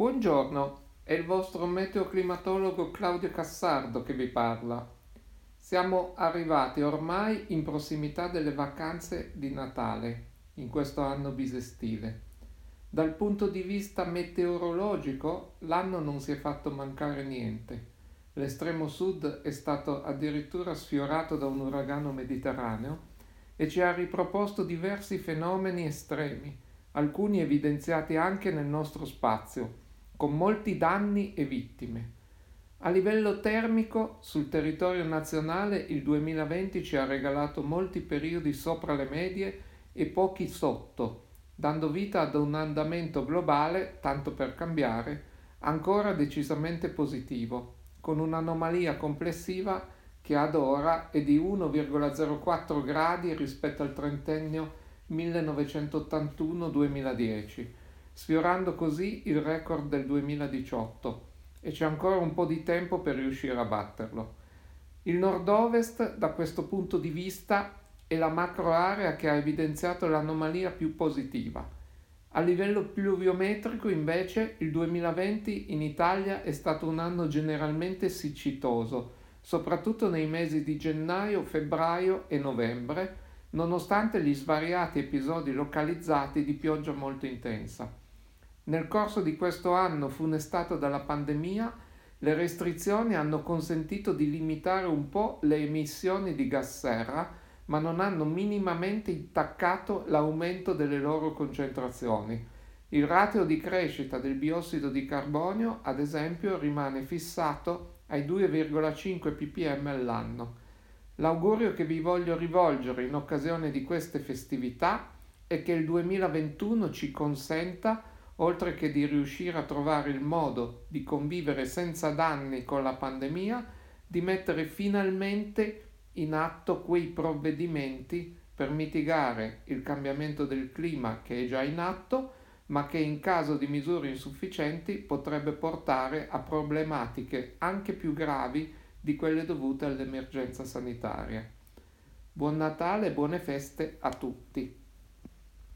Buongiorno, è il vostro meteoclimatologo Claudio Cassardo che vi parla. Siamo arrivati ormai in prossimità delle vacanze di Natale, in questo anno bisestile. Dal punto di vista meteorologico, l'anno non si è fatto mancare niente. L'estremo sud è stato addirittura sfiorato da un uragano mediterraneo e ci ha riproposto diversi fenomeni estremi, alcuni evidenziati anche nel nostro spazio, con molti danni e vittime. A livello termico, sul territorio nazionale il 2020 ci ha regalato molti periodi sopra le medie e pochi sotto, dando vita ad un andamento globale, tanto per cambiare, ancora decisamente positivo, con un'anomalia complessiva che ad ora è di 1,04 gradi rispetto al trentennio 1981-2010, sfiorando così il record del 2018 e c'è ancora un po' di tempo per riuscire a batterlo. Il nord-ovest da questo punto di vista è la macro area che ha evidenziato l'anomalia più positiva. A livello pluviometrico invece il 2020 in Italia è stato un anno generalmente siccitoso, soprattutto nei mesi di gennaio, febbraio e novembre, nonostante gli svariati episodi localizzati di pioggia molto intensa. Nel corso di questo anno funestato dalla pandemia, le restrizioni hanno consentito di limitare un po' le emissioni di gas serra, ma non hanno minimamente intaccato l'aumento delle loro concentrazioni. Il ratio di crescita del biossido di carbonio, ad esempio, rimane fissato ai 2,5 ppm all'anno. L'augurio che vi voglio rivolgere in occasione di queste festività è che il 2021 ci consenta, oltre che di riuscire a trovare il modo di convivere senza danni con la pandemia, di mettere finalmente in atto quei provvedimenti per mitigare il cambiamento del clima che è già in atto ma che in caso di misure insufficienti potrebbe portare a problematiche anche più gravi di quelle dovute all'emergenza sanitaria. Buon Natale e buone feste a tutti.